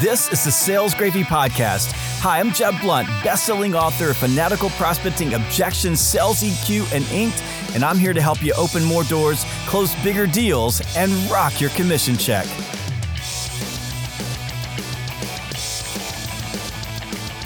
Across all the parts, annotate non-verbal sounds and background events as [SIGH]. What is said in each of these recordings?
This is the Sales Gravy Podcast. Hi, I'm Jeb Blount, best-selling author of Fanatical Prospecting, Objections, Sales EQ, and Inked, and I'm here to help you open more doors, close bigger deals, and rock your commission check.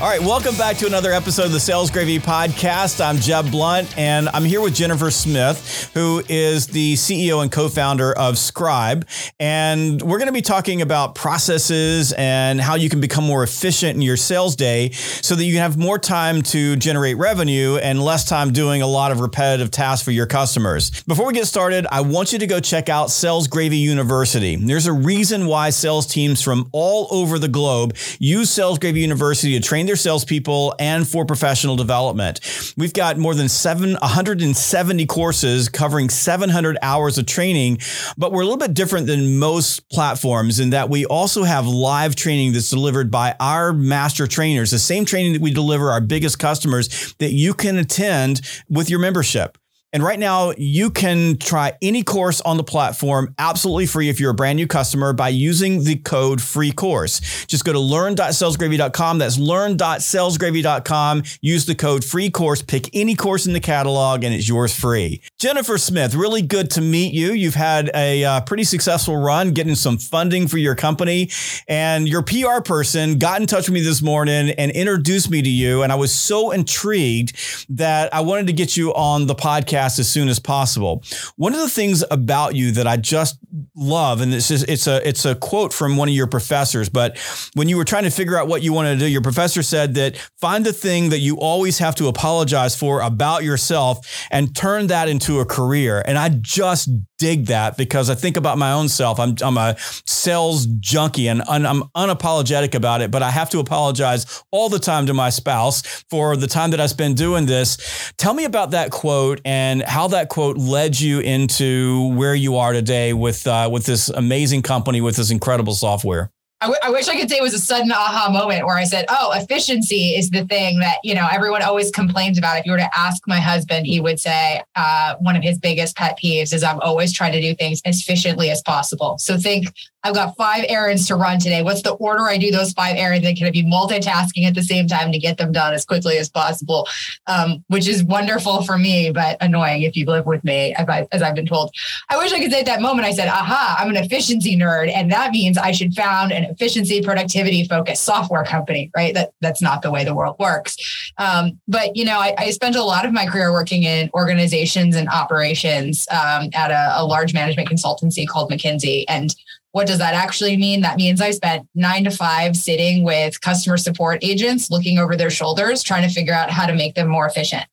All right, welcome back to another episode of the Sales Gravy Podcast. I'm Jeb Blount, and I'm here with Jennifer Smith, who is the CEO and co founder of Scribe. And we're going to be talking about processes and how you can become more efficient in your sales day so that you can have more time to generate revenue and less time doing a lot of repetitive tasks for your customers. Before we get started, I want you to go check out Sales Gravy University. There's a reason why sales teams from all over the globe use Sales Gravy University to train their salespeople and for professional development. We've got more than seven, 170 courses covering 700 hours of training, but we're a little bit different than most platforms in that we also have live training that's delivered by our master trainers, the same training that we deliver our biggest customers that you can attend with your membership. And right now, you can try any course on the platform absolutely free if you're a brand new customer by using the code free course. Just go to learn.salesgravy.com. That's learn.salesgravy.com. Use the code free course, pick any course in the catalog, and it's yours free. Jennifer Smith, really good to meet you. You've had a uh, pretty successful run getting some funding for your company, and your PR person got in touch with me this morning and introduced me to you. And I was so intrigued that I wanted to get you on the podcast podcast as soon as possible. One of the things about you that I just love, and this is it's a it's a quote from one of your professors, but when you were trying to figure out what you wanted to do, your professor said that find the thing that you always have to apologize for about yourself and turn that into a career. And I just dig that because I think about my own self. I'm, I'm a sales junkie and un, I'm unapologetic about it, but I have to apologize all the time to my spouse for the time that I spend doing this. Tell me about that quote and how that quote led you into where you are today with, uh, with this amazing company with this incredible software. I, w- I wish I could say it was a sudden aha moment where I said, "Oh, efficiency is the thing that you know everyone always complains about." If you were to ask my husband, he would say uh, one of his biggest pet peeves is I'm always trying to do things as efficiently as possible. So think I've got five errands to run today. What's the order I do those five errands? And can I be multitasking at the same time to get them done as quickly as possible? Um, which is wonderful for me, but annoying if you live with me, as, I, as I've been told. I wish I could say at that moment, I said, aha, I'm an efficiency nerd. And that means I should found an efficiency, productivity focused software company, right? That, that's not the way the world works. Um, but, you know, I, I, spent a lot of my career working in organizations and operations um, at a, a large management consultancy called McKinsey. And what does that actually mean? That means I spent nine to five sitting with customer support agents, looking over their shoulders, trying to figure out how to make them more efficient.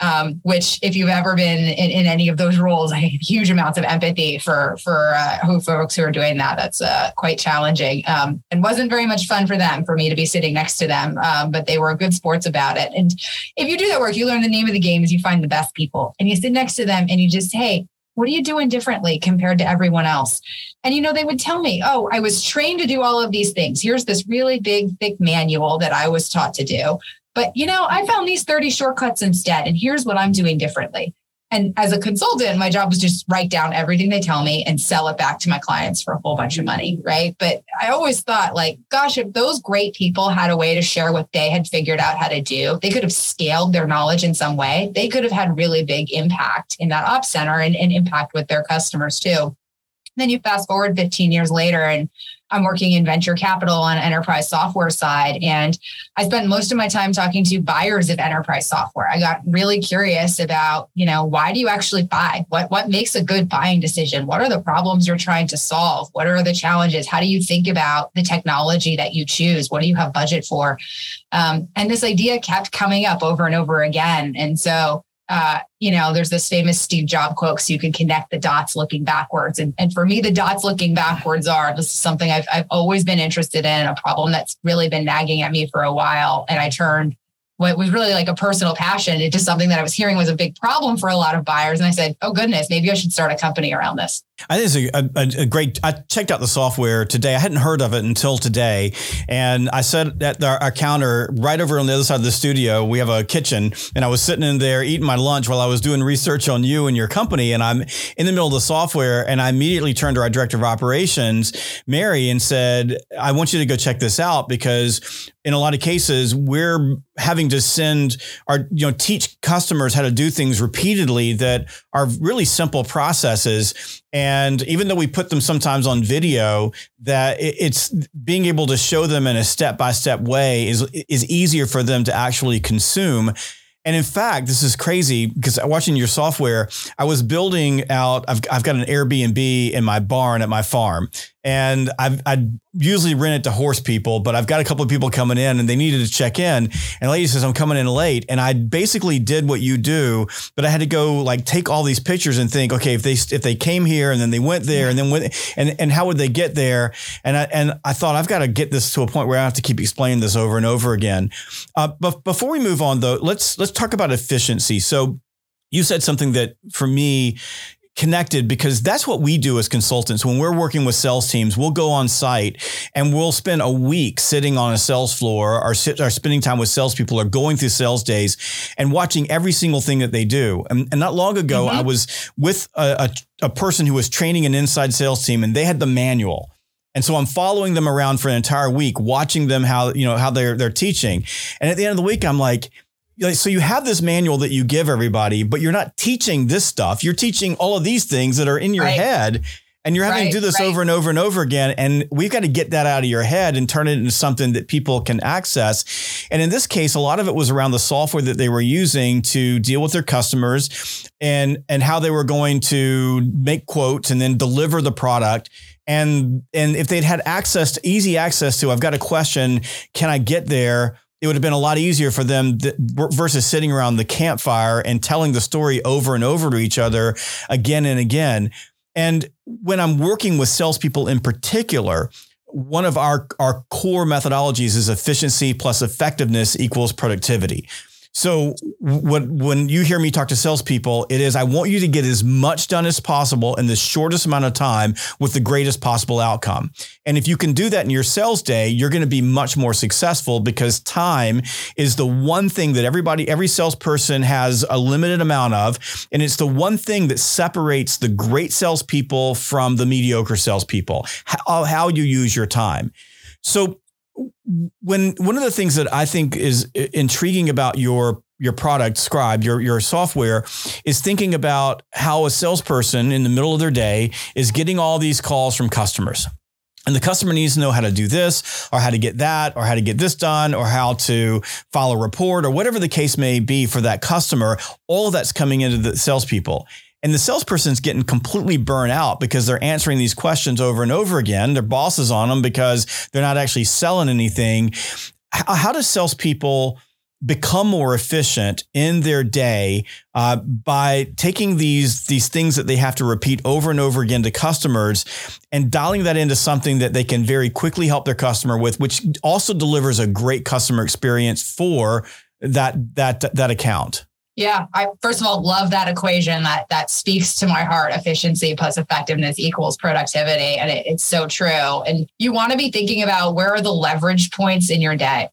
Um, which, if you've ever been in, in, any of those roles, I have huge amounts of empathy for for uh, who folks who are doing that. That's uh, quite challenging um, and wasn't very much fun for them for me to be sitting next to them. Um, but they were good sports about it. And if you do that work, you learn the name of the game is you find the best people and you sit next to them and you just hey, what are you doing differently compared to everyone else? And, you know, they would tell me, oh, I was trained to do all of these things. Here's this really big, thick manual that I was taught to do. But, you know, I found these 30 shortcuts instead. And here's what I'm doing differently. And as a consultant, my job was just write down everything they tell me and sell it back to my clients for a whole bunch of money. Right. But I always thought, like, gosh, if those great people had a way to share what they had figured out how to do, they could have scaled their knowledge in some way. They could have had really big impact in that ops center and, and impact with their customers too. Then you fast forward 15 years later and I'm working in venture capital on enterprise software side. And I spent most of my time talking to buyers of enterprise software. I got really curious about, you know, why do you actually buy? What what makes a good buying decision? What are the problems you're trying to solve? What are the challenges? How do you think about the technology that you choose? What do you have budget for? Um, and this idea kept coming up over and over again. And so uh, you know, there's this famous Steve Jobs quote, so you can connect the dots looking backwards. And, and for me, the dots looking backwards are this is something I've, I've always been interested in, a problem that's really been nagging at me for a while. And I turned what was really like a personal passion into something that I was hearing was a big problem for a lot of buyers. And I said, oh, goodness, maybe I should start a company around this. I think it's a, a, a, great. I checked out the software today. I hadn't heard of it until today, and I sat at our, our, counter right over on the other side of the studio. We have a kitchen, and I was sitting in there eating my lunch while I was doing research on you and your company. And I'm in the middle of the software, and I immediately turned to our director of operations, Mary, and said, "I want you to go check this out because in a lot of cases we're having to send our you know teach customers how to do things repeatedly that are really simple processes and even though we put them sometimes on video that it's being able to show them in a step by step way is is easier for them to actually consume. And in fact, this is crazy because watching your software, I was building out, I've, I've got an Airbnb in my barn at my farm and I've, I usually rent it to horse people, but I've got a couple of people coming in and they needed to check in. And lady says, I'm coming in late. And I basically did what you do, but I had to go like take all these pictures and think, okay, if they, if they came here and then they went there and then went, and, and how would they get there? And I, and I thought I've got to get this to a point where I have to keep explaining this over and over again. Uh, but before we move on though, let's, let's talk about efficiency. So you said something that for me connected because that's what we do as consultants. When we're working with sales teams, we'll go on site and we'll spend a week sitting on a sales floor or, sit, or spending time with salespeople or going through sales days and watching every single thing that they do. And, and not long ago, mm-hmm. I was with a, a, a person who was training an inside sales team and they had the manual. And so I'm following them around for an entire week, watching them how, you know, how they're, they're teaching. And at the end of the week, I'm like, so you have this manual that you give everybody, but you're not teaching this stuff. You're teaching all of these things that are in your right. head. And you're having right, to do this right. over and over and over again. And we've got to get that out of your head and turn it into something that people can access. And in this case, a lot of it was around the software that they were using to deal with their customers and, and how they were going to make quotes and then deliver the product. And, and if they'd had access to easy access to, I've got a question, can I get there? It would have been a lot easier for them th- versus sitting around the campfire and telling the story over and over to each other again and again. And when I'm working with salespeople in particular, one of our, our core methodologies is efficiency plus effectiveness equals productivity. So when when you hear me talk to salespeople, it is I want you to get as much done as possible in the shortest amount of time with the greatest possible outcome. And if you can do that in your sales day, you're going to be much more successful because time is the one thing that everybody, every salesperson has a limited amount of, and it's the one thing that separates the great salespeople from the mediocre salespeople. How, how you use your time. So when one of the things that I think is uh, intriguing about your your product scribe your your software is thinking about how a salesperson in the middle of their day is getting all these calls from customers. And the customer needs to know how to do this or how to get that or how to get this done or how to file a report or whatever the case may be for that customer. All that's coming into the salespeople and the salesperson's getting completely burnt out because they're answering these questions over and over again. Their boss is on them because they're not actually selling anything. How, how does salespeople become more efficient in their day uh, by taking these these things that they have to repeat over and over again to customers and dialing that into something that they can very quickly help their customer with, which also delivers a great customer experience for that that that account. Yeah, I first of all love that equation that that speaks to my heart. Efficiency plus effectiveness equals productivity, and it, it's so true. And you want to be thinking about where are the leverage points in your day.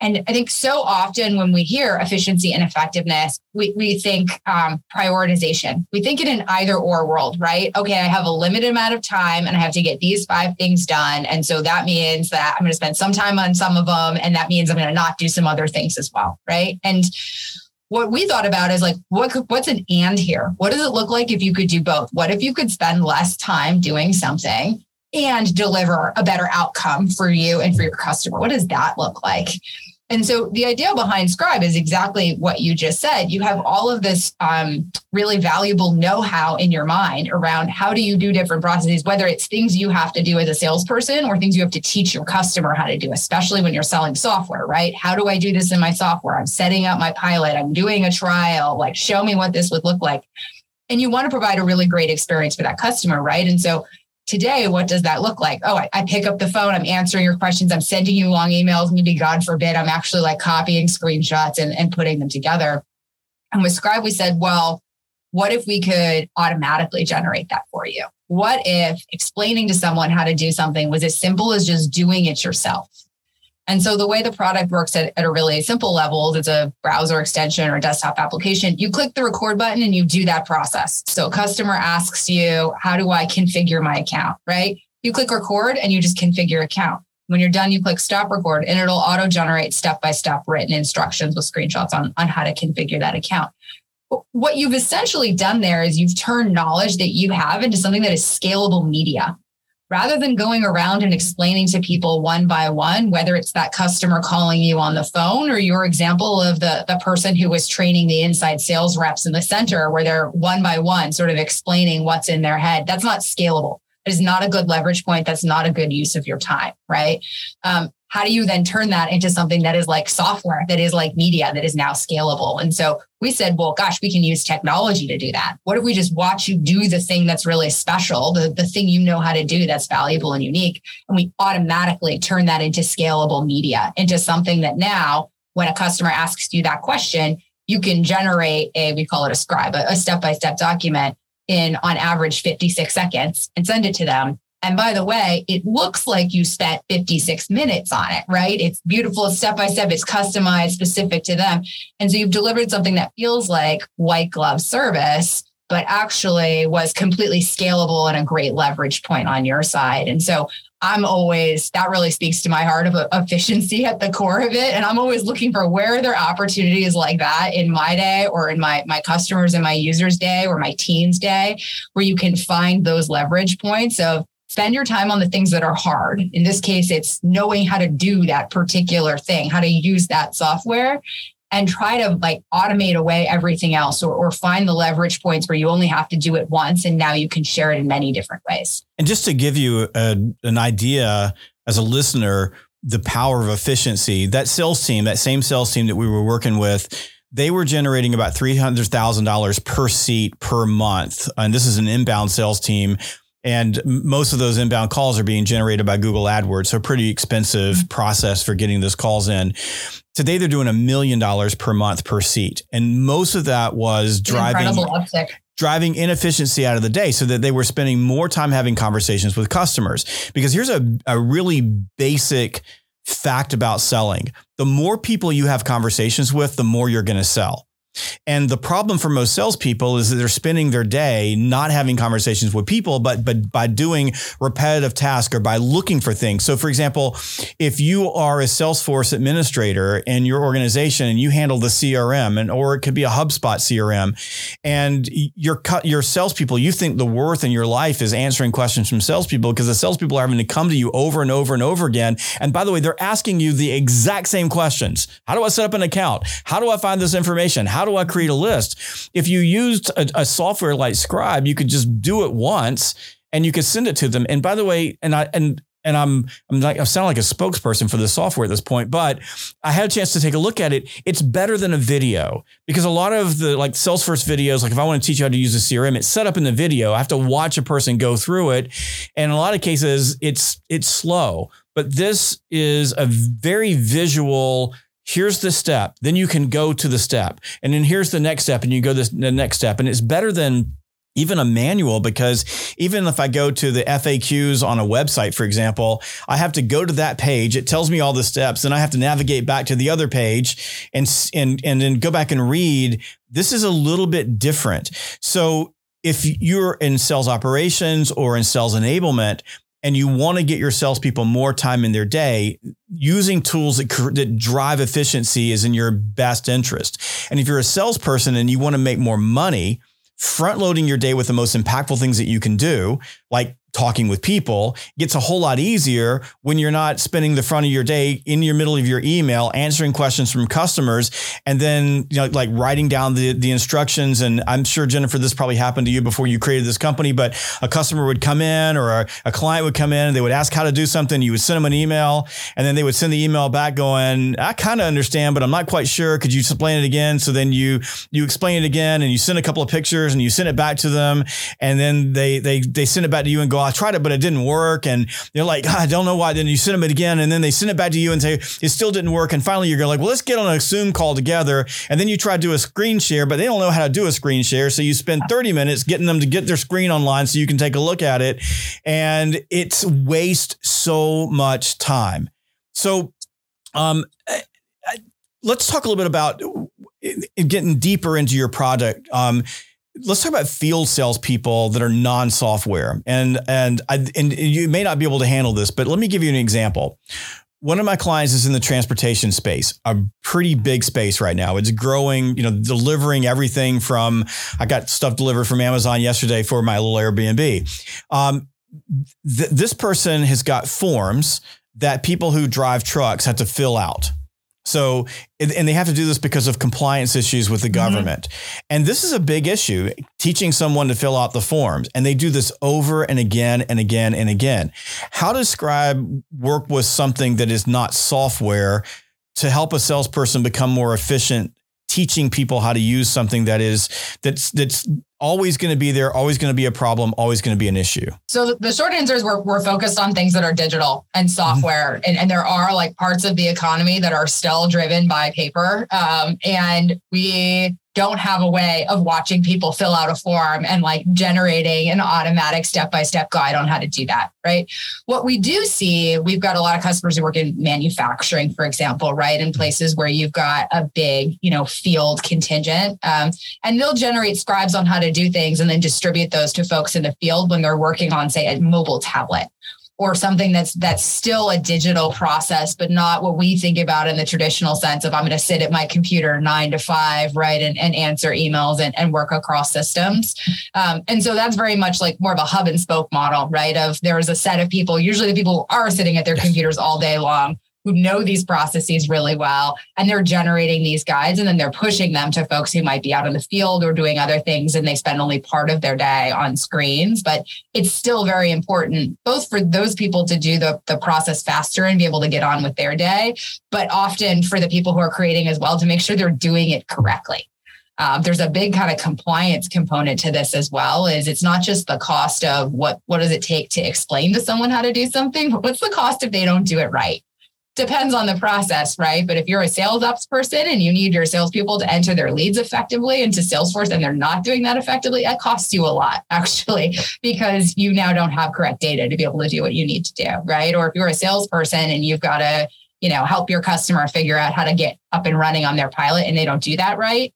And I think so often when we hear efficiency and effectiveness, we, we think um, prioritization. We think in an either or world, right? Okay, I have a limited amount of time and I have to get these five things done. And so that means that I'm going to spend some time on some of them. And that means I'm going to not do some other things as well, right? And what we thought about is like what what's an and here? What does it look like if you could do both? What if you could spend less time doing something and deliver a better outcome for you and for your customer? What does that look like and so the idea behind Scribe is exactly what you just said. You have all of this um, really valuable know how in your mind around how do you do different processes, whether it's things you have to do as a salesperson or things you have to teach your customer how to do, especially when you're selling software, right? How do I do this in my software? I'm setting up my pilot, I'm doing a trial, like show me what this would look like. And you want to provide a really great experience for that customer, right? And so Today, what does that look like? Oh, I, I, pick up the phone, I'm answering your questions, I'm sending you long emails. Maybe, God forbid, I'm actually like copying screenshots and, and putting them together. And with Scribe, we said, well, what if we could automatically generate that for you? what if explaining to someone how to do something was as simple as just doing it yourself? And so the way the product works at, at a really simple level, is it's a browser extension or desktop application. You click the record button and you do that process. So a customer asks you, how do I configure my account, right? You click record and you just configure account. When you're done, you click stop record and it'll auto generate step by step written instructions with screenshots on, on how to configure that account. What you've essentially done there is you've turned knowledge that you have into something that is scalable media rather than going around and explaining to people one by one, whether it's that customer calling you on the phone or your example of the, the person who was training the inside sales reps in the center, where they're one by one sort of explaining what's in their head, that's not scalable. It is not a good leverage point. That's not a good use of your time, right? Um, how do you then turn that into something that is like software, that is like media, that is now scalable? And so we said, well, gosh, we can use technology to do that. What if we just watch you do the thing that's really special, the, the thing you know how to do that's valuable and unique? And we automatically turn that into scalable media, into something that now, when a customer asks you that question, you can generate a, we call it a scribe, a step by step document in on average 56 seconds and send it to them and by the way, it looks like you spent 56 minutes on it, right? It's beautiful step by step, it's customized specific to them. And so you've delivered something that feels like white glove service, but actually was completely scalable and a great leverage point on your side. And so I'm always, that really speaks to my heart of efficiency at the core of it. And I'm always looking for where there are opportunities like that in my day or in my, my customers and my users day or my team's day, where you can find those leverage points of spend your time on the things that are hard. In this case, it's knowing how to do that particular thing, how to use that software and try to like automate away everything else or, or find the leverage points where you only have to do it once and now you can share it in many different ways. And just to give you a, an idea as a listener, the power of efficiency, that sales team, that same sales team that we were working with, they were generating about $300,000 per seat per month. And this is an inbound sales team and most of those inbound calls are being generated by Google AdWords. So pretty expensive mm-hmm. process for getting those calls in. Today they're doing a million dollars per month per seat. And most of that was driving driving inefficiency out of the day so that they were spending more time having conversations with customers. Because here's a, a really basic fact about selling. The more people you have conversations with, the more you're going to sell. And the problem for most salespeople is that they're spending their day not having conversations with people, but but by doing repetitive tasks or by looking for things. So, for example, if you are a Salesforce administrator in your organization and you handle the CRM, and or it could be a HubSpot CRM, and your your salespeople, you think the worth in your life is answering questions from salespeople because the salespeople are having to come to you over and over and over again. And by the way, they're asking you the exact same questions: How do I set up an account? How do I find this information? How how do I create a list? If you used a, a software like Scribe, you could just do it once and you could send it to them. And by the way, and I and and I'm I'm like I sound like a spokesperson for the software at this point, but I had a chance to take a look at it. It's better than a video because a lot of the like Salesforce videos, like if I want to teach you how to use a CRM, it's set up in the video. I have to watch a person go through it, and in a lot of cases, it's it's slow. But this is a very visual here's the step. Then you can go to the step. And then here's the next step. And you go the next step. And it's better than even a manual because even if I go to the FAQs on a website, for example, I have to go to that page. It tells me all the steps, and I have to navigate back to the other page and and and then go back and read. This is a little bit different. So if you're in sales operations or in sales enablement, and you want to get your salespeople more time in their day, using tools that, that drive efficiency is in your best interest. And if you're a salesperson and you want to make more money, front loading your day with the most impactful things that you can do, like talking with people gets a whole lot easier when you're not spending the front of your day in your middle of your email answering questions from customers and then you know like writing down the the instructions. And I'm sure Jennifer this probably happened to you before you created this company but a customer would come in or a, a client would come in and they would ask how to do something. You would send them an email and then they would send the email back going I kind of understand but I'm not quite sure. Could you explain it again? So then you you explain it again and you send a couple of pictures and you send it back to them and then they they they send it back to you and go well, I tried it, but it didn't work. And they're like, I don't know why. Then you send them it again. And then they send it back to you and say, it still didn't work. And finally you're like, well, let's get on a Zoom call together. And then you try to do a screen share, but they don't know how to do a screen share. So you spend 30 minutes getting them to get their screen online so you can take a look at it. And it's waste so much time. So, um, let's talk a little bit about getting deeper into your product. Um, let's talk about field salespeople that are non-software, and and I, and you may not be able to handle this, but let me give you an example. One of my clients is in the transportation space, a pretty big space right now. It's growing, you know, delivering everything from, I got stuff delivered from Amazon yesterday for my little Airbnb. Um, th- this person has got forms that people who drive trucks have to fill out. So, and they have to do this because of compliance issues with the mm-hmm. government. Mm-hmm. And this is a big issue, teaching someone to fill out the forms. And they do this over and again and again and again. How does Scribe work with something that is not software to help a salesperson become more efficient teaching people how to use something that is that's that's always going to be there, always going to be a problem, always going to be an issue? So the short answer is we're, we're focused on things that are digital and mm-hmm. software. Mm-hmm. And, and there are like parts of the economy that are still driven by paper. Um, and we don't have a way of watching people fill out a form and like generating an automatic step by step guide on how to do that. Right. What we do see, we've got a lot of customers who work in manufacturing, for example, right? In places where you've got a big, you know, field contingent. Um, and they'll generate scribes on how to do things and then distribute those to folks in the field when they're working on, say, a mobile tablet or something that's that's still a digital process but not what we think about in the traditional sense of i'm going to sit at my computer nine to five right and, and answer emails and, and work across systems. Um, and so that's very much like more of a hub and spoke model right? Of there's a set of people usually the people who are sitting at their computers all day long who know these processes really well and they're generating these guides and then they're pushing them to folks who might be out in the field or doing other things and they spend only part of their day on screens. But it's still very important both for those people to do the, the process faster and be able to get on with their day but often for the people who are creating as well to make sure they're doing it correctly. Um, there's a big kind of compliance component to this as well is it's not just the cost of what what does it take to explain to someone how to do something but what's the cost if they don't do it right depends on the process, right? But if you're a sales ops person and you need your salespeople to enter their leads effectively into Salesforce and they're not doing that effectively, that costs you a lot [LAUGHS] actually, because you now don't have correct data to be able to do what you need to do, right? Or if you're a salesperson and you've got to, you know, help your customer figure out how to get up and running on their pilot and they don't do that right,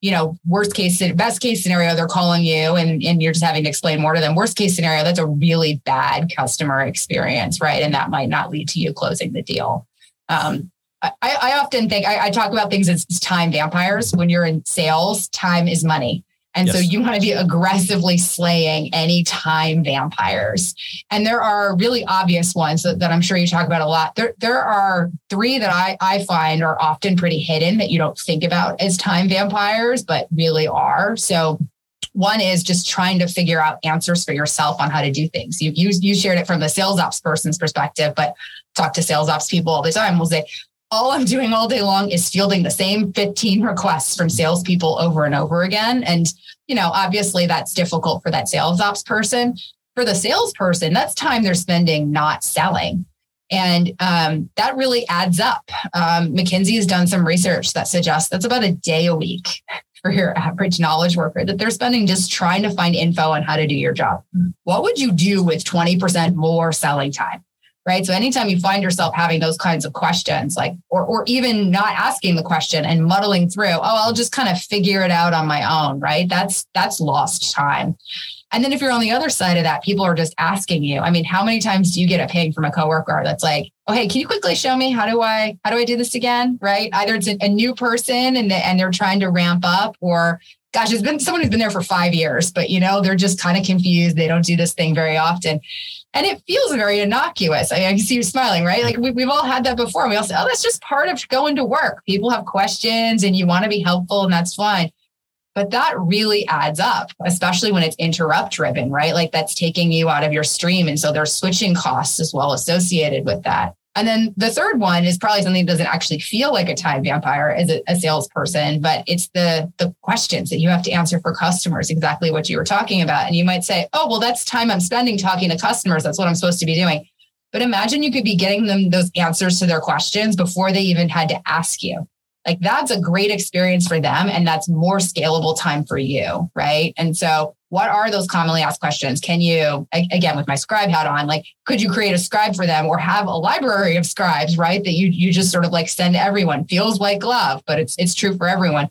you know, worst case, best case scenario, they're calling you and, and you're just having to explain more to them. Worst case scenario, that's a really bad customer experience, right? And that might not lead to you closing the deal. Um, I, I, often think I, I talk about things as time vampires. When you're in sales, time is money. And yes. so you want to be aggressively slaying any time vampires. And there are really obvious ones that, that, I'm sure you talk about a lot. There, there are three that I, I find are often pretty hidden that you don't think about as time vampires, but really are. So one is just trying to figure out answers for yourself on how to do things. You, you, you shared it from the sales ops person's perspective, but talk to sales ops people all the time. We'll say, all I'm doing all day long is fielding the same 15 requests from salespeople over and over again. And, you know, obviously that's difficult for that sales ops person. For the salesperson, that's time they're spending not selling. And um, that really adds up. Um, McKinsey has done some research that suggests that's about a day a week [LAUGHS] for your average knowledge worker that they're spending just trying to find info on how to do your job. What would you do with 20% more selling time? Right? So anytime you find yourself having those kinds of questions, like, or, or even not asking the question and muddling through, oh, I'll just kind of figure it out on my own, right? That's, that's lost time. And then if you're on the other side of that, people are just asking you. I mean, how many times do you get a ping from a coworker that's like, "Oh, hey, can you quickly show me how do I how do I do this again?" Right? Either it's a, a new person and the, and they're trying to ramp up, or gosh, it's been someone who's been there for five years, but you know they're just kind of confused. They don't do this thing very often and it feels very innocuous. I, I can see you smiling, right? Like we, have all had that before. We all say, oh, that's just part of going to work. People have questions and you want to be helpful, and that's fine. But that really adds up, especially when it's interrupt driven, right? Like that's taking you out of your stream. And so there's switching costs as well associated with that. And then the third one is probably something that doesn't actually feel like a time vampire as a, a, salesperson, but it's the the questions that you have to answer for customers, exactly what you were talking about. And you might say, oh, well, that's time I'm spending talking to customers. That's what I'm supposed to be doing. But imagine you could be getting them those answers to their questions before they even had to ask you. Like that's a great experience for them. And that's more scalable time for you. Right. And so what are those commonly asked questions? Can you, again, with my scribe hat on, like, could you create a scribe for them or have a library of scribes, right? That you, you just sort of like send everyone feels like glove, but it's, it's true for everyone.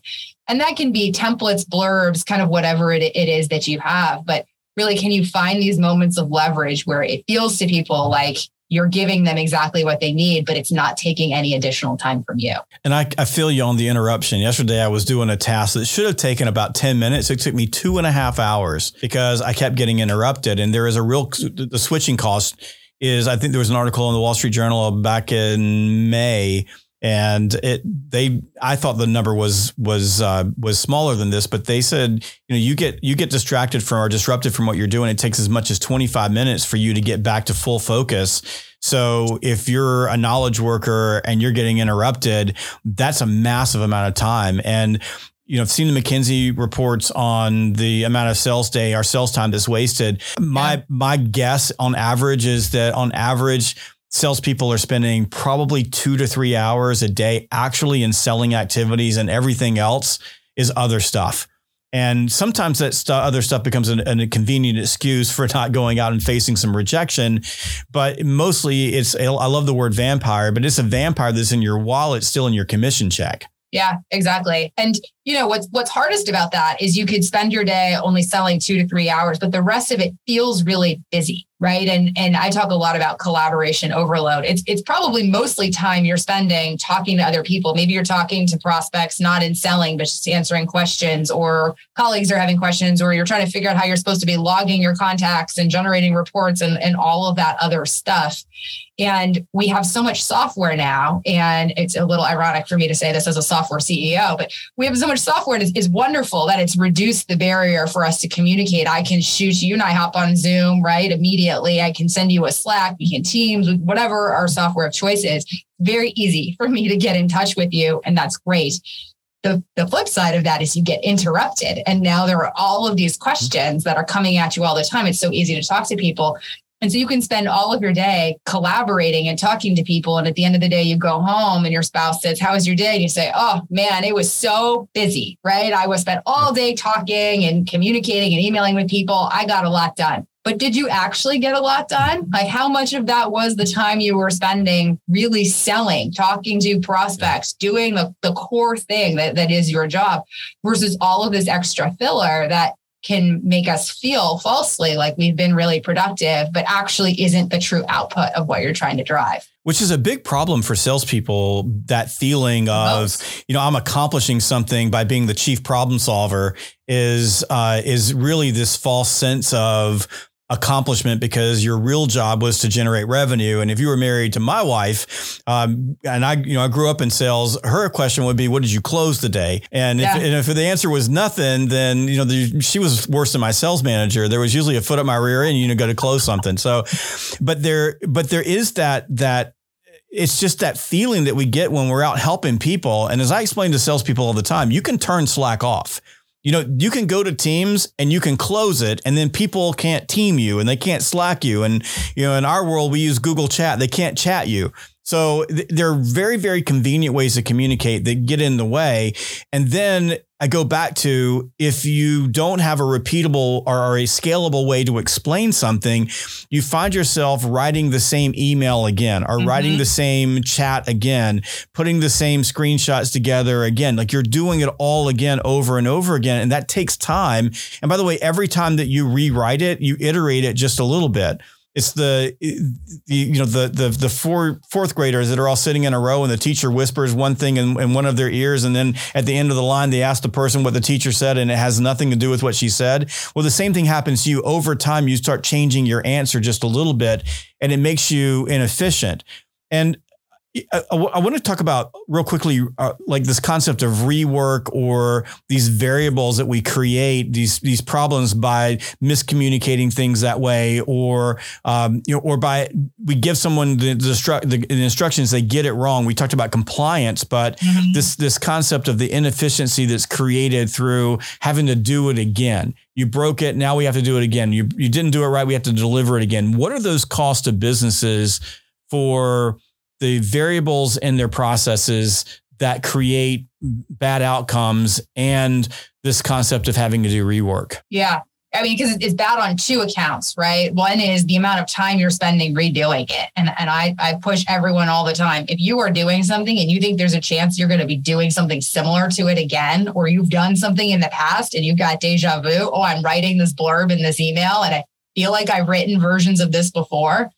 And that can be templates, blurbs, kind of whatever it, it is that you have. But really, can you find these moments of leverage where it feels to people like you're giving them exactly what they need, but it's not taking any additional time from you. And I, I feel you on the interruption. Yesterday, I was doing a task that should have taken about 10 minutes. It took me two and a half hours because I kept getting interrupted. And there is a real, the switching cost is, I think there was an article in the Wall Street Journal back in May and it they I thought the number was was uh, was smaller than this, but they said you know you get you get distracted from or disrupted from what you're doing. It takes as much as 25 minutes for you to get back to full focus. So if you're a knowledge worker and you're getting interrupted, that's a massive amount of time. And you know, I've seen the McKinsey reports on the amount of sales day or sales time that's wasted. My my guess on average is that on average salespeople are spending probably two to three hours a day actually in selling activities, and everything else is other stuff. And sometimes that st- other stuff becomes an, an, a convenient excuse for [LAUGHS] not going out and facing some rejection. But mostly, it's I love the word vampire, but it's a vampire that's in your wallet, still in your commission check. Yeah, exactly. And you know what's what's hardest about that is you could spend your day only selling 2 to 3 hours but the rest of it feels really busy, right? And and I talk a lot about collaboration overload. It's it's probably mostly time you're spending talking to other people. Maybe you're talking to prospects not in selling but just answering questions or colleagues are having questions or you're trying to figure out how you're supposed to be logging your contacts and generating reports and and all of that other stuff. And we have so much software now. And it's a little ironic for me to say this as a software CEO, but we have so much software and it's, wonderful that it's reduced the barrier for us to communicate. I can shoot you and I hop on Zoom, right? Immediately. I can send you a Slack, we can Teams, whatever our software of choice is. Very easy [LAUGHS] for me to get in touch with you. And that's great. The, the flip side of that is you get interrupted. And now there are all of these questions that are coming at you all the time. It's so easy to talk to people. And so you can spend all of your day collaborating and talking to people. And at the end of the day, you go home and your spouse says, How was your day? And you say, Oh man, it was so busy, right? I was spent all day talking and communicating and emailing with people. I got a lot done. But did you actually get a lot done? Like how much of that was the time you were spending really selling, talking to prospects, doing the, the core thing that, that is your job versus all of this extra filler that can make us feel falsely like we've been really productive, but actually isn't the true output of what you're trying to drive. Which is a big problem for salespeople. That feeling of, you know, I'm accomplishing something by being the chief problem solver is uh, is really this false sense of accomplishment because your real job was to generate revenue. And if you were married to my wife, um, and I, you know, I grew up in sales, her question would be, "What did you close today?" And, yeah. if, and if the answer was nothing, then you know the, she was worse than my sales manager. There was usually a foot up my rear end. You know, got to close something. So, but there, but there is that that it's just that feeling that we get when we're out helping people. And as I explain to salespeople all the time, you can turn Slack off you know, you can go to Teams and you can close it, and then people can't team you and they can't Slack you. And, you know, in our world, we use Google Chat, they can't chat you. So th- there are very, very convenient ways to communicate that get in the way. And then I go back to if you don't have a repeatable or a scalable way to explain something, you find yourself writing the same email again or mm-hmm. writing the same chat again, putting the same screenshots together again. Like you're doing it all again over and over again. And that takes time. And by the way, every time that you rewrite it, you iterate it just a little bit it's the, the you know the the the four fourth graders that are all sitting in a row and the teacher whispers one thing in, in one of their ears. And then at the end of the line they ask the person what the teacher said and it has nothing to do with what she said. Well the same thing happens to you. Over time you start changing your answer just a little bit and it makes you inefficient. And I, I, want to talk about real quickly, uh, like this concept of rework or these variables that we create, these these problems by miscommunicating things that way, or um, you know, or by we give someone the the, the, instructions, they get it wrong. We talked about compliance, but mm-hmm. this this concept of the inefficiency that's created through having to do it again. You broke it, now we have to do it again. You you didn't do it right, we have to deliver it again. What are those costs to businesses for? The variables in their processes that create bad outcomes and this concept of having to do rework. Yeah. I mean, because it's bad on two accounts, right? One is the amount of time you're spending redoing it. And, and I, I push everyone all the time. If you are doing something and you think there's a chance you're going to be doing something similar to it again, or you've done something in the past and you've got deja vu, oh, I'm writing this blurb in this email and I feel like I've written versions of this before,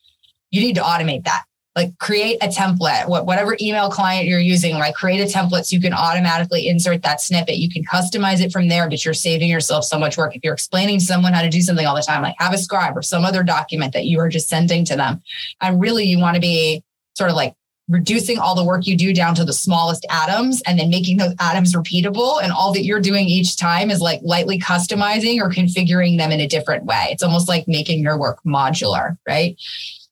you need to automate that like create a template what, whatever email client you're using like create a template so you can automatically insert that snippet. You can customize it from there but you're saving yourself so much work. If you're explaining to someone how to do something all the time like have a scribe or some other document that you are just sending to them and really you want to be sort of like reducing all the work you do down to the smallest atoms and then making those atoms repeatable and all that you're doing each time is like lightly customizing or configuring them in a different way. It's almost like making your work modular right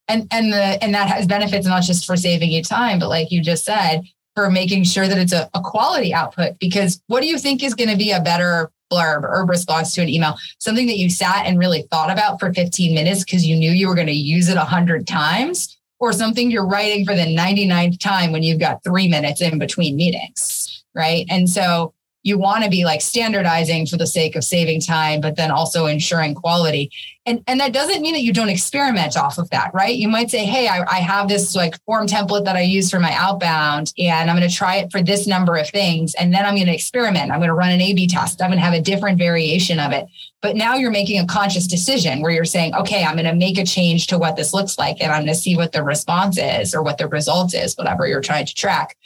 and and the and that has benefits not just for saving you time but like you just said for making sure that it's a, a quality output because what do you think is going to be a better blurb or response to an email? Something that you sat and really thought about for 15 minutes because you knew you were going to use it 100 times? Or something you're writing for the 99th time when you've got three minutes in between meetings right? And so you want to be like standardizing for the sake of saving time, but then also ensuring quality. And, and that doesn't mean that you don't experiment off of that, right? You might say, hey, I, I have this like form template that I use for my outbound, and I'm going to try it for this number of things. And then I'm going to experiment. I'm going to run an A B test. I'm going to have a different variation of it. But now you're making a conscious decision where you're saying, okay, I'm going to make a change to what this looks like, and I'm going to see what the response is or what the result is, whatever you're trying to track.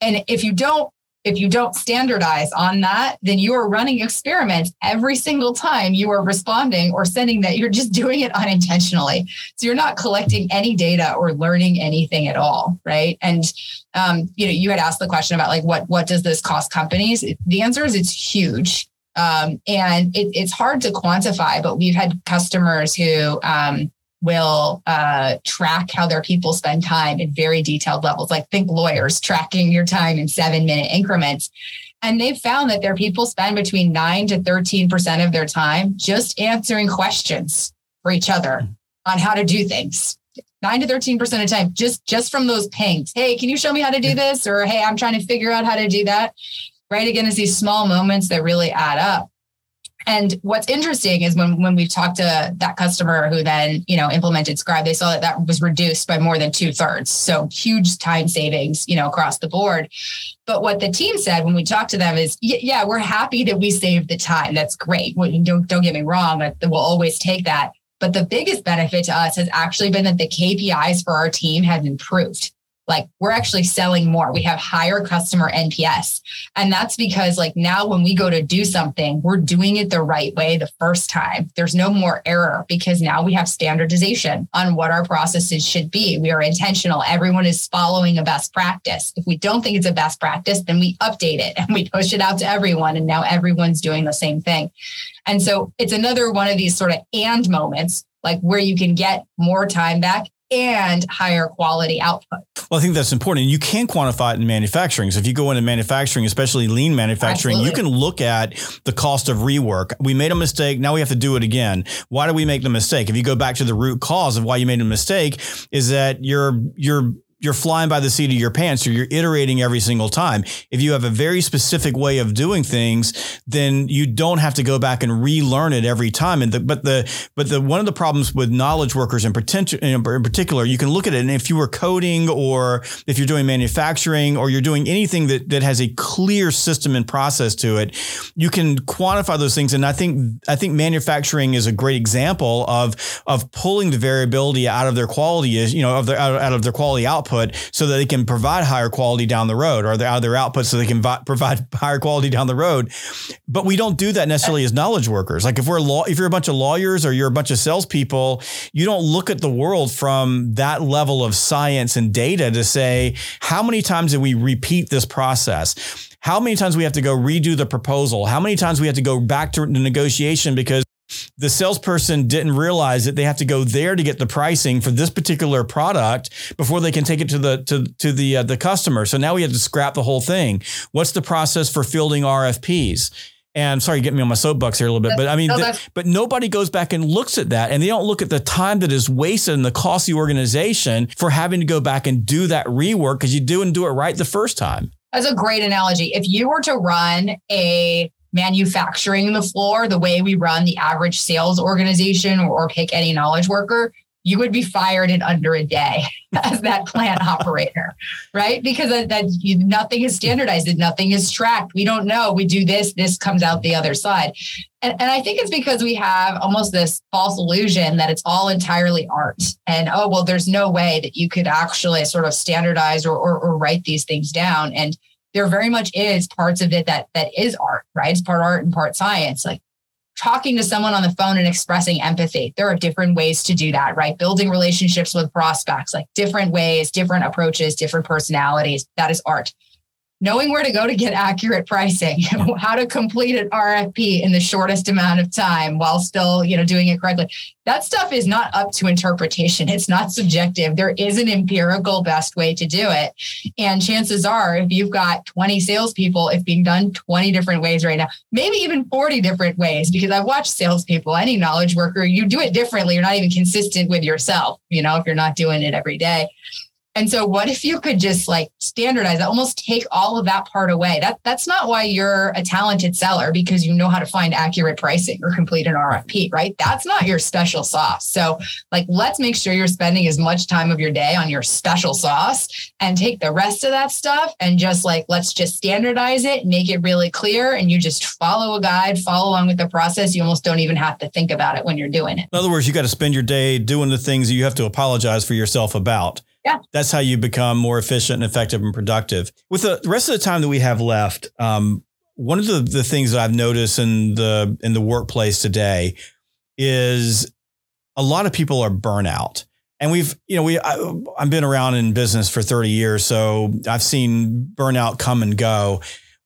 And if you don't if you don't standardize on that, then you are running experiments every single time you are responding or sending that. You're just doing it unintentionally. So you're not collecting any data or learning anything at all, right? And um, you know, you had asked the question about like what what does this cost companies? The answer is it's huge. Um, and it, it's hard to quantify, but we've had customers who um, will uh, track how their people spend time in very detailed levels. Like think lawyers tracking your time in seven minute increments. And they've found that their people spend between nine to 13% of their time just answering questions for each other on how to do things. Nine to 13% of the time, just, just from those pings. Hey, can you show me how to do this? Or hey, I'm trying to figure out how to do that. Right. Again, it's these small moments that really add up. And what's interesting is when when we talked to that customer who then you know implemented Scribe, they saw that that was reduced by more than two thirds. So huge time savings, you know, across the board. But what the team said when we talked to them is, yeah, we're happy that we saved the time. That's great. Don't don't get me wrong. We'll always take that. But the biggest benefit to us has actually been that the KPIs for our team have improved like we're actually selling more. We have higher customer NPS. And that's because like now when we go to do something, we're doing it the right way the first time. There's no more error because now we have standardization on what our processes should be. We are intentional. Everyone is following a best practice. If we don't think it's a best practice, then we update it [LAUGHS] and we push it out to everyone. And now everyone's doing the same thing. And so it's another one of these sort of and moments like where you can get more time back and higher quality output. Well, I think that's important. You can quantify it in manufacturing. So if you go into manufacturing, especially lean manufacturing, Absolutely. you can look at the cost of rework. We made a mistake. Now we have to do it again. Why do we make the mistake? If you go back to the root cause of why you made a mistake is that you're, you're, you're flying by the seat of your pants or you're iterating every single time. If you have a very specific way of doing things, then you don't have to go back and relearn it every time. And the, but the but the one of the problems with knowledge workers in, potential, in particular, you can look at it and if you were coding or if you're doing manufacturing or you're doing anything that that has a clear system and process to it, you can quantify those things. And I think I think manufacturing is a great example of of pulling the variability out of their quality is you know of their out of their quality output output so that they can provide higher quality down the road or of their output so they can vi- provide [LAUGHS] higher quality down the road. But we don't do that necessarily as knowledge workers. Like if we're law, if you're a bunch of lawyers or you're a bunch of salespeople, you don't look at the world from that level of science and data to say, how many times did we repeat this process? How many times we have to go redo the proposal? How many times we have to go back to the negotiation because the salesperson didn't realize that they have to go there to get the pricing for this particular product before they can take it to the to to the uh, the customer. So now we have to scrap the whole thing. What's the process for fielding RFPs? And sorry, get me on my soapbox here a little bit, but I mean, the, but nobody goes back and looks at that, and they don't look at the time that is wasted and the cost of the organization for having to go back and do that rework because you do and do it right the first time. That's a great analogy. If you were to run a manufacturing the floor the way we run the average sales organization or, pick any knowledge worker, you would be fired in under a day [LAUGHS] as that plant [LAUGHS] operator, right? Because that, that you, nothing is standardized, nothing is tracked. We don't know. We do this, this comes out the other side. And, and I think it's because we have almost this false illusion that it's all entirely art. And oh, well, there's no way that you could actually sort of standardize or, or, or write these things down. And there very much is parts of it that that is art, right? It's part art and part science. Like talking to someone on the phone and expressing empathy. There are different ways to do that, right? Building relationships with prospects, like different ways, different approaches, different personalities. That is art knowing where to go to get accurate pricing, [LAUGHS] how to complete an RFP in the shortest amount of time while still, you know, doing it correctly. That stuff is not up to interpretation. It's not subjective. There is an empirical best way to do it. And chances are, if you've got 20 salespeople, it's being done 20 different ways right now, maybe even 40 different ways, because I've watched salespeople, any knowledge worker, you do it differently. You're not even consistent with yourself, you know, if you're not doing it every day. And so what if you could just like standardize that, almost take all of that part away? That that's not why you're a talented seller because you know how to find accurate pricing or complete an RFP, right? That's not your special sauce. So like let's make sure you're spending as much time of your day on your special sauce and take the rest of that stuff and just like let's just standardize it, make it really clear and you just follow a guide, follow along with the process. You almost don't even have to think about it when you're doing it. In other words, you got to spend your day doing the things that you have to apologize for yourself about. Yeah. That's how you become more efficient and effective and productive. With the rest of the time that we have left, um, one of the, the things that I've noticed in the in the workplace today is a lot of people are burnout. And we've, you know, we I, I've been around in business for 30 years, so I've seen burnout come and go.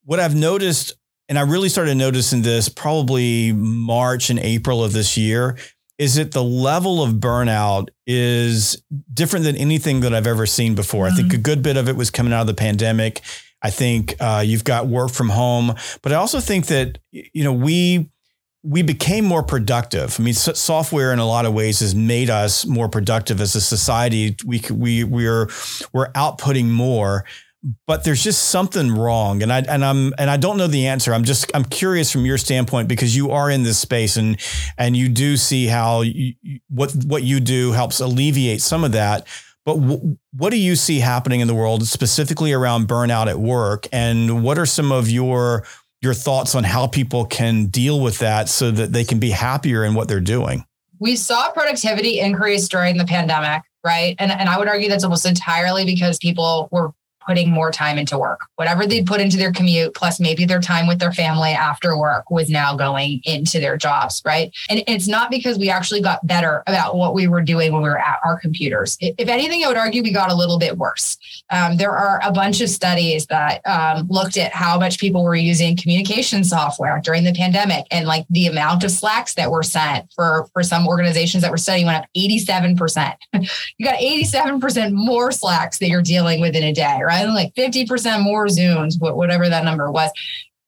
What I've noticed, and I really started noticing this probably March and April of this year, is that the level of burnout is different than anything that I've ever seen before. Mm-hmm. I think a good bit of it was coming out of the pandemic. I think uh, you've got work from home, but I also think that you know we we became more productive. I mean, software in a lot of ways has made us more productive as a society. We we we're we're outputting more, but there's just something wrong and I and I'm and I don't know the answer. I'm just I'm curious from your standpoint because you are in this space and and you do see how you, what what you do helps alleviate some of that. But w- what do you see happening in the world specifically around burnout at work and what are some of your your thoughts on how people can deal with that so that they can be happier in what they're doing? We saw productivity increase during the pandemic right? And, and I would argue that's almost entirely because people were putting more time into work. Whatever they'd put into their commute, plus maybe their time with their family after work, was now going into their jobs, right? And it's not because we actually got better about what we were doing when we were at our computers. If anything, I would argue we got a little bit worse. Um, there are a bunch of studies that um, looked at how much people were using communication software during the pandemic and like the amount of slacks that were sent for, for some organizations that were studying went up 87%. [LAUGHS] you got 87% more slacks that you're dealing with in a day, right? Like 50% more Zooms, whatever that number was.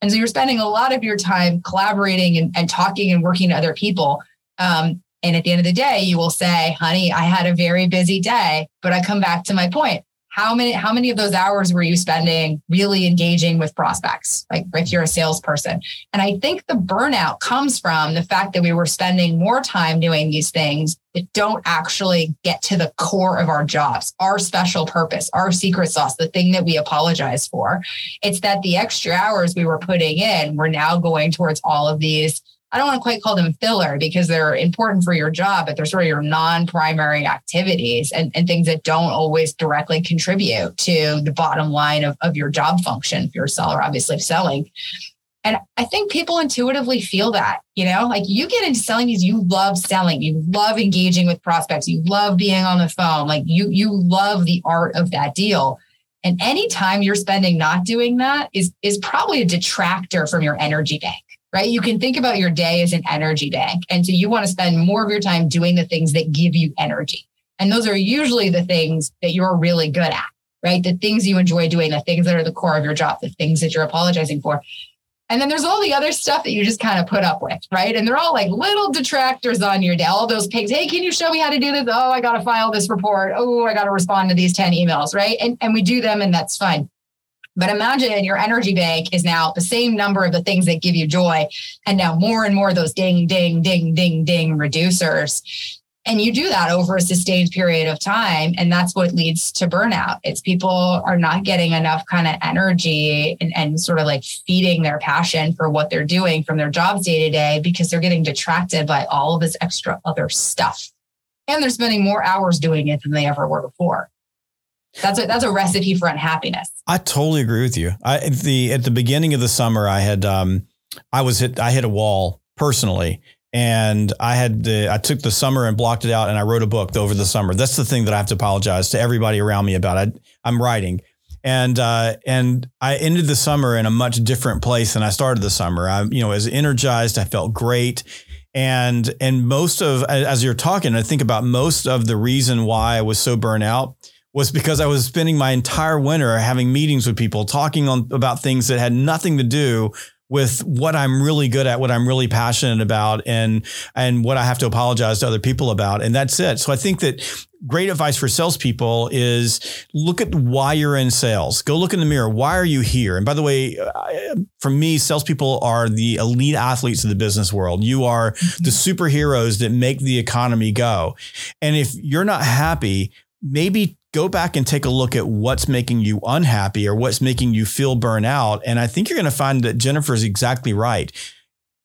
And so you're spending a lot of your time collaborating and, and talking and working to other people. Um, and at the end of the day, you will say, honey, I had a very busy day, but I come back to my point how many how many of those hours were you spending really engaging with prospects like if you're a salesperson? And i think the burnout comes from the fact that we were spending more time doing these things that don't actually get to the core of our jobs our special purpose our secret sauce the thing that we apologize for. It's that the extra hours we were putting in we're now going towards all of these I don't want to quite call them filler because they're important for your job, but they're sort of your non-primary activities and, and things that don't always directly contribute to the bottom line of, of your job function. If you're a seller, obviously selling. And I think people intuitively feel that, you know, like you get into selling these, you love selling, you love engaging with prospects, you love being on the phone, like you, you love the art of that deal. And any time you're spending not doing that is, is probably a detractor from your energy bank, right? You can think about your day as an energy bank. And so you want to spend more of your time doing the things that give you energy. And those are usually the things that you're really good at, right? The things you enjoy doing, the things that are the core of your job, the things that you're apologizing for. And then there's all the other stuff that you just kind of put up with, right? And they're all like little detractors on your day. All those pigs. Hey, can you show me how to do this? Oh, I got to file this report. Oh, I got to respond to these 10 emails, right? And, and we do them and that's fine. But imagine your energy bank is now the same number of the things that give you joy. And now more and more those ding, ding, ding, ding, ding reducers. And you do that over a sustained period of time. And that's what leads to burnout. It's people are not getting enough kind of energy and, and sort of like feeding their passion for what they're doing from their jobs day to day because they're getting detracted by all of this extra other stuff. And they're spending more hours doing it than they ever were before. That's a that's a recipe for unhappiness. I totally agree with you. I at the at the beginning of the summer, I had um, I was hit I hit a wall personally, and I had to, I took the summer and blocked it out and I wrote a book over the summer. That's the thing that I have to apologize to everybody around me about. I, I'm writing and uh, and I ended the summer in a much different place than I started the summer. I you know was energized. I felt great, and and most of as you're talking, I think about most of the reason why I was so burnt out was because I was spending my entire winter having meetings with people, talking on about things that had nothing to do with what I'm really good at, what I'm really passionate about, and and what I have to apologize to other people about, and that's it. So I think that great advice for salespeople is look at why you're in sales. Go look in the mirror. Why are you here? And by the way, for me, salespeople are the elite athletes of the business world. You are mm-hmm. the superheroes that make the economy go. And if you're not happy, maybe go back and take a look at what's making you unhappy or what's making you feel burnout. And I think you're going to find that Jennifer's exactly right.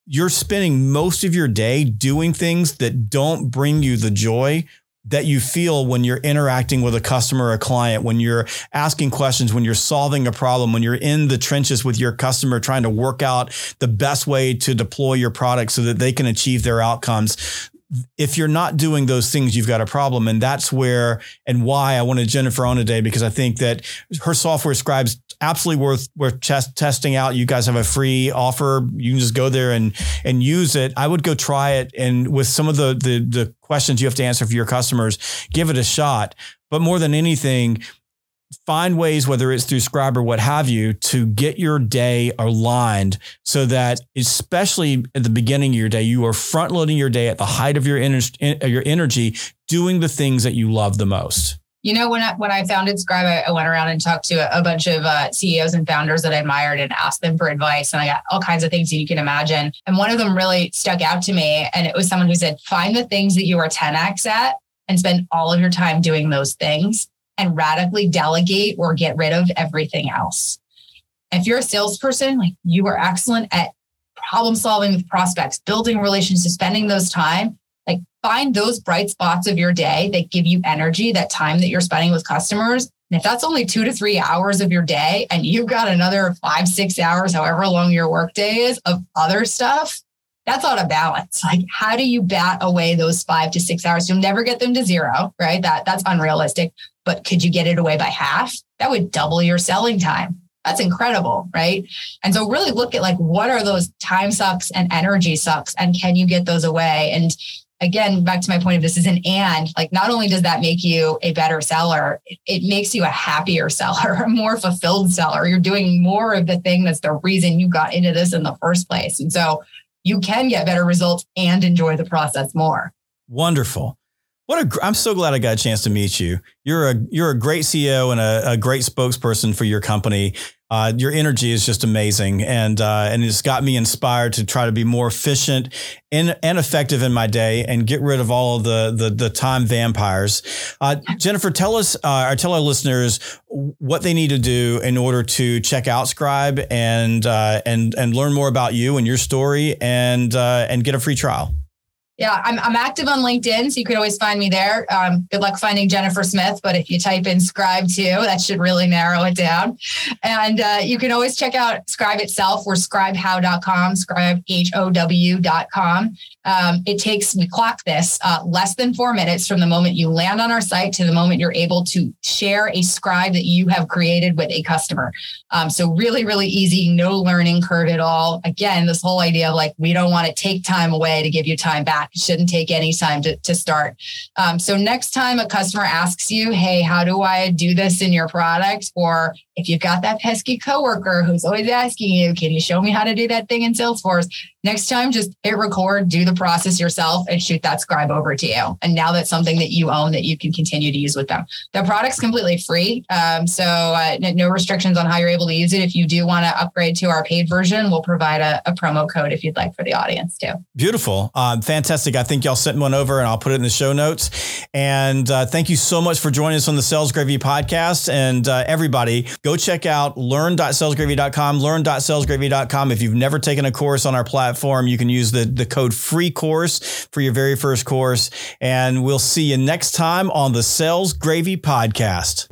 You're spending most of your day doing things that don't bring you the joy that you feel when you're interacting with a customer or a client, when you're asking questions, when you're solving a problem, when you're in the trenches with your customer trying to work out the best way to deploy your product so that they can achieve their outcomes if you're not doing those things, you've got a problem. And that's where and why I wanted Jennifer on today, because I think that her software Scribe's absolutely worth worth test, testing out. You guys have a free offer. You can just go there and and use it. I would go try it. And with some of the the, the questions you have to answer for your customers, give it a shot. But more than anything, find ways, whether it's through Scribe or what have you, to get your day aligned so that, especially at the beginning of your day, you are front loading your day at the height of your, ener- your energy, doing the things that you love the most. You know, when I, when I founded Scribe, I, went around and talked to a, a bunch of uh, CEOs and founders that I admired and asked them for advice. And I got all kinds of things you can imagine. And one of them really stuck out to me. And it was someone who said, find the things that you are 10x at and spend all of your time doing those things and radically delegate or get rid of everything else. If you're a salesperson, like you are excellent at problem solving with prospects, building relationships, spending those time, like find those bright spots of your day that give you energy, that time that you're spending with customers. And if that's only two to three hours of your day and you've got another five, six hours, however long your workday is of other stuff, that's out of balance. Like, how do you bat away those five to six hours? You'll never get them to zero, right? That that's unrealistic but could you get it away by half? That would double your selling time. That's incredible, right? And so really look at like what are those time sucks and energy sucks and can you get those away? And again, back to my point of this is an and like not only does that make you a better seller, it makes you a happier [LAUGHS] seller, a more fulfilled seller. You're doing more of the thing that's the reason you got into this in the first place. And so you can get better results and enjoy the process more. Wonderful. What a, I'm so glad I got a chance to meet you. You're a you're a great CEO and a, a great spokesperson for your company. Uh, your energy is just amazing, and uh, and it's got me inspired to try to be more efficient and, and effective in my day, and get rid of all of the the, the time vampires. Uh, Jennifer, tell us uh, or tell our listeners what they need to do in order to check out Scribe and uh, and and learn more about you and your story, and uh, and get a free trial. Yeah, I'm, I'm active on LinkedIn, so you can always find me there. Um, good luck finding Jennifer Smith, but if you type in Scribe too, that should really narrow it down. And uh, you can always check out Scribe itself. We're scribehow.com, scribehow.com. Um, it takes, we clock this, uh, less than four minutes from the moment you land on our site to the moment you're able to share a scribe that you have created with a customer. Um, so really, really easy, no learning curve at all. Again, this whole idea of like, we don't want to take time away to give you time back. Shouldn't take any time to, to start. Um, so next time a customer asks you, hey, how do I do this in your product? Or if you've got that pesky coworker who's always asking you, can you show me how to do that thing in Salesforce? Next time, just hit record, do the process yourself, and shoot that scribe over to you. And now that's something that you own that you can continue to use with them. The product's completely free. Um, so uh, no restrictions on how you're able to use it. If you do want to upgrade to our paid version, we'll provide a, a promo code if you'd like for the audience too. Beautiful. Um, fantastic. I think y'all sent one over and I'll put it in the show notes. And uh, thank you so much for joining us on the Sales Gravy podcast. And uh, everybody, go check out learn.salesgravy.com, learn.salesgravy.com. If you've never taken a course on our platform, platform. You can use the, the code free course for your very first course. And we'll see you next time on the Sales Gravy Podcast.